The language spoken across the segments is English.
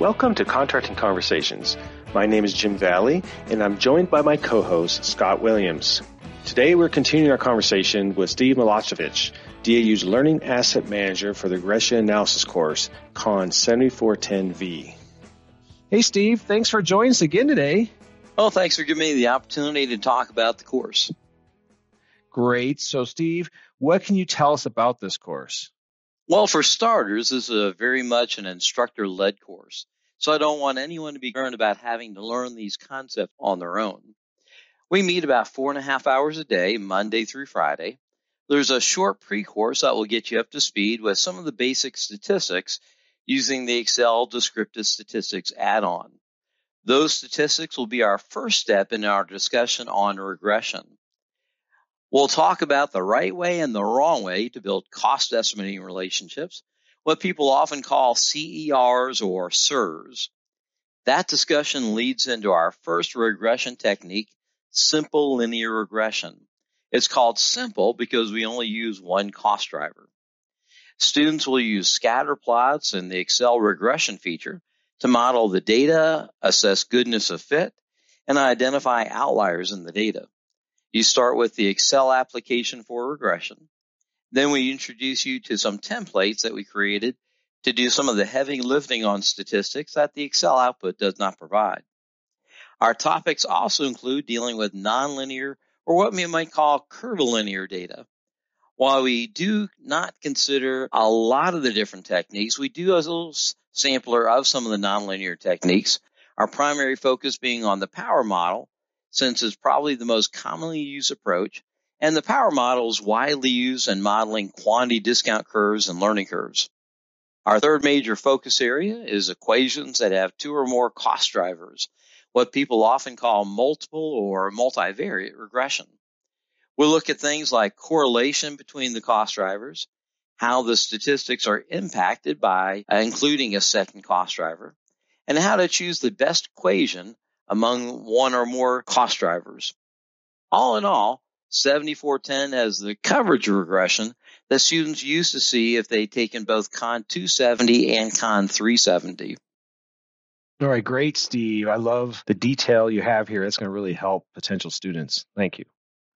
Welcome to Contracting Conversations. My name is Jim Valley, and I'm joined by my co-host, Scott Williams. Today we're continuing our conversation with Steve Malashevitz, DAU's Learning Asset Manager for the Regression Analysis course, CON 7410V. Hey Steve, thanks for joining us again today. Oh, thanks for giving me the opportunity to talk about the course. Great. So Steve, what can you tell us about this course? Well, for starters, this is a very much an instructor led course. So I don't want anyone to be concerned about having to learn these concepts on their own. We meet about four and a half hours a day, Monday through Friday. There's a short pre-course that will get you up to speed with some of the basic statistics using the Excel descriptive statistics add-on. Those statistics will be our first step in our discussion on regression. We'll talk about the right way and the wrong way to build cost estimating relationships, what people often call CERs or SIRs. That discussion leads into our first regression technique, simple linear regression. It's called simple because we only use one cost driver. Students will use scatter plots and the Excel regression feature to model the data, assess goodness of fit, and identify outliers in the data. You start with the Excel application for regression. Then we introduce you to some templates that we created to do some of the heavy lifting on statistics that the Excel output does not provide. Our topics also include dealing with nonlinear or what we might call curvilinear data. While we do not consider a lot of the different techniques, we do a little sampler of some of the nonlinear techniques. Our primary focus being on the power model, since it's probably the most commonly used approach, and the power model is widely used in modeling quantity discount curves and learning curves. Our third major focus area is equations that have two or more cost drivers, what people often call multiple or multivariate regression. We'll look at things like correlation between the cost drivers, how the statistics are impacted by including a second cost driver, and how to choose the best equation among one or more cost drivers. All in all, 7410 has the coverage regression that students used to see if they'd taken both Con 270 and Con 370. All right, great, Steve. I love the detail you have here. It's going to really help potential students. Thank you.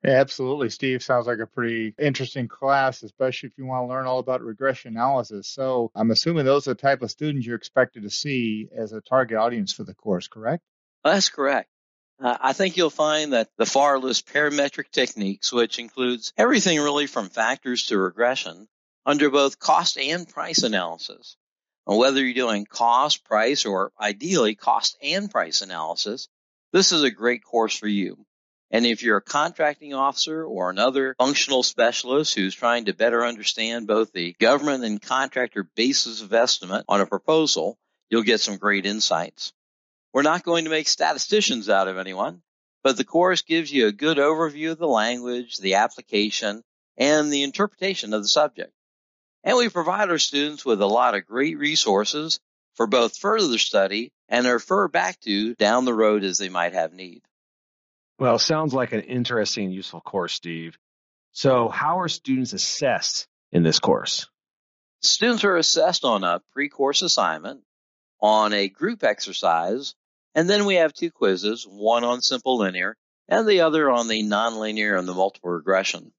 Yeah, absolutely. Steve sounds like a pretty interesting class, especially if you want to learn all about regression analysis. So I'm assuming those are the type of students you're expected to see as a target audience for the course, correct? That's correct. Uh, I think you'll find that the FAR list parametric techniques, which includes everything really from factors to regression, under both cost and price analysis. And whether you're doing cost, price, or ideally cost and price analysis, this is a great course for you. And if you're a contracting officer or another functional specialist who's trying to better understand both the government and contractor basis of estimate on a proposal, you'll get some great insights. We're not going to make statisticians out of anyone, but the course gives you a good overview of the language, the application, and the interpretation of the subject. And we provide our students with a lot of great resources for both further study and refer back to down the road as they might have need. Well, sounds like an interesting and useful course, Steve. So, how are students assessed in this course? Students are assessed on a pre course assignment, on a group exercise, and then we have two quizzes one on simple linear and the other on the nonlinear and the multiple regression.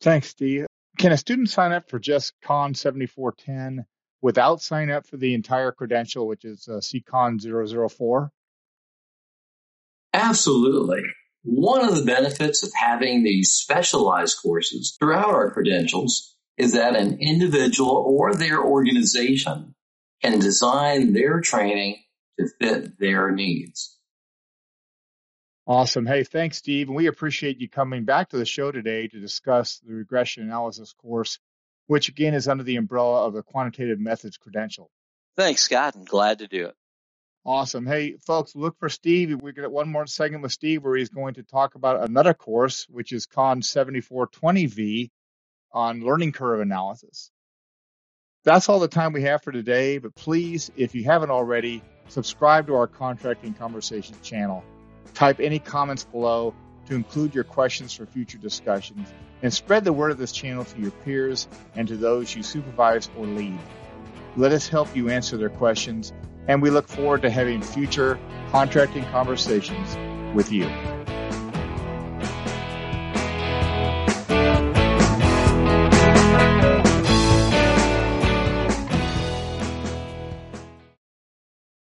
Thanks, Steve. Can a student sign up for just Con 7410 without signing up for the entire credential, which is uh, CCON 004? Absolutely. One of the benefits of having these specialized courses throughout our credentials is that an individual or their organization can design their training to fit their needs. Awesome. Hey, thanks, Steve. And we appreciate you coming back to the show today to discuss the regression analysis course, which again is under the umbrella of the quantitative methods credential. Thanks, Scott. I'm glad to do it. Awesome. Hey, folks, look for Steve. We're going to one more segment with Steve where he's going to talk about another course, which is Con 7420V on learning curve analysis. That's all the time we have for today, but please, if you haven't already, subscribe to our Contracting Conversations channel. Type any comments below to include your questions for future discussions and spread the word of this channel to your peers and to those you supervise or lead. Let us help you answer their questions and we look forward to having future contracting conversations with you.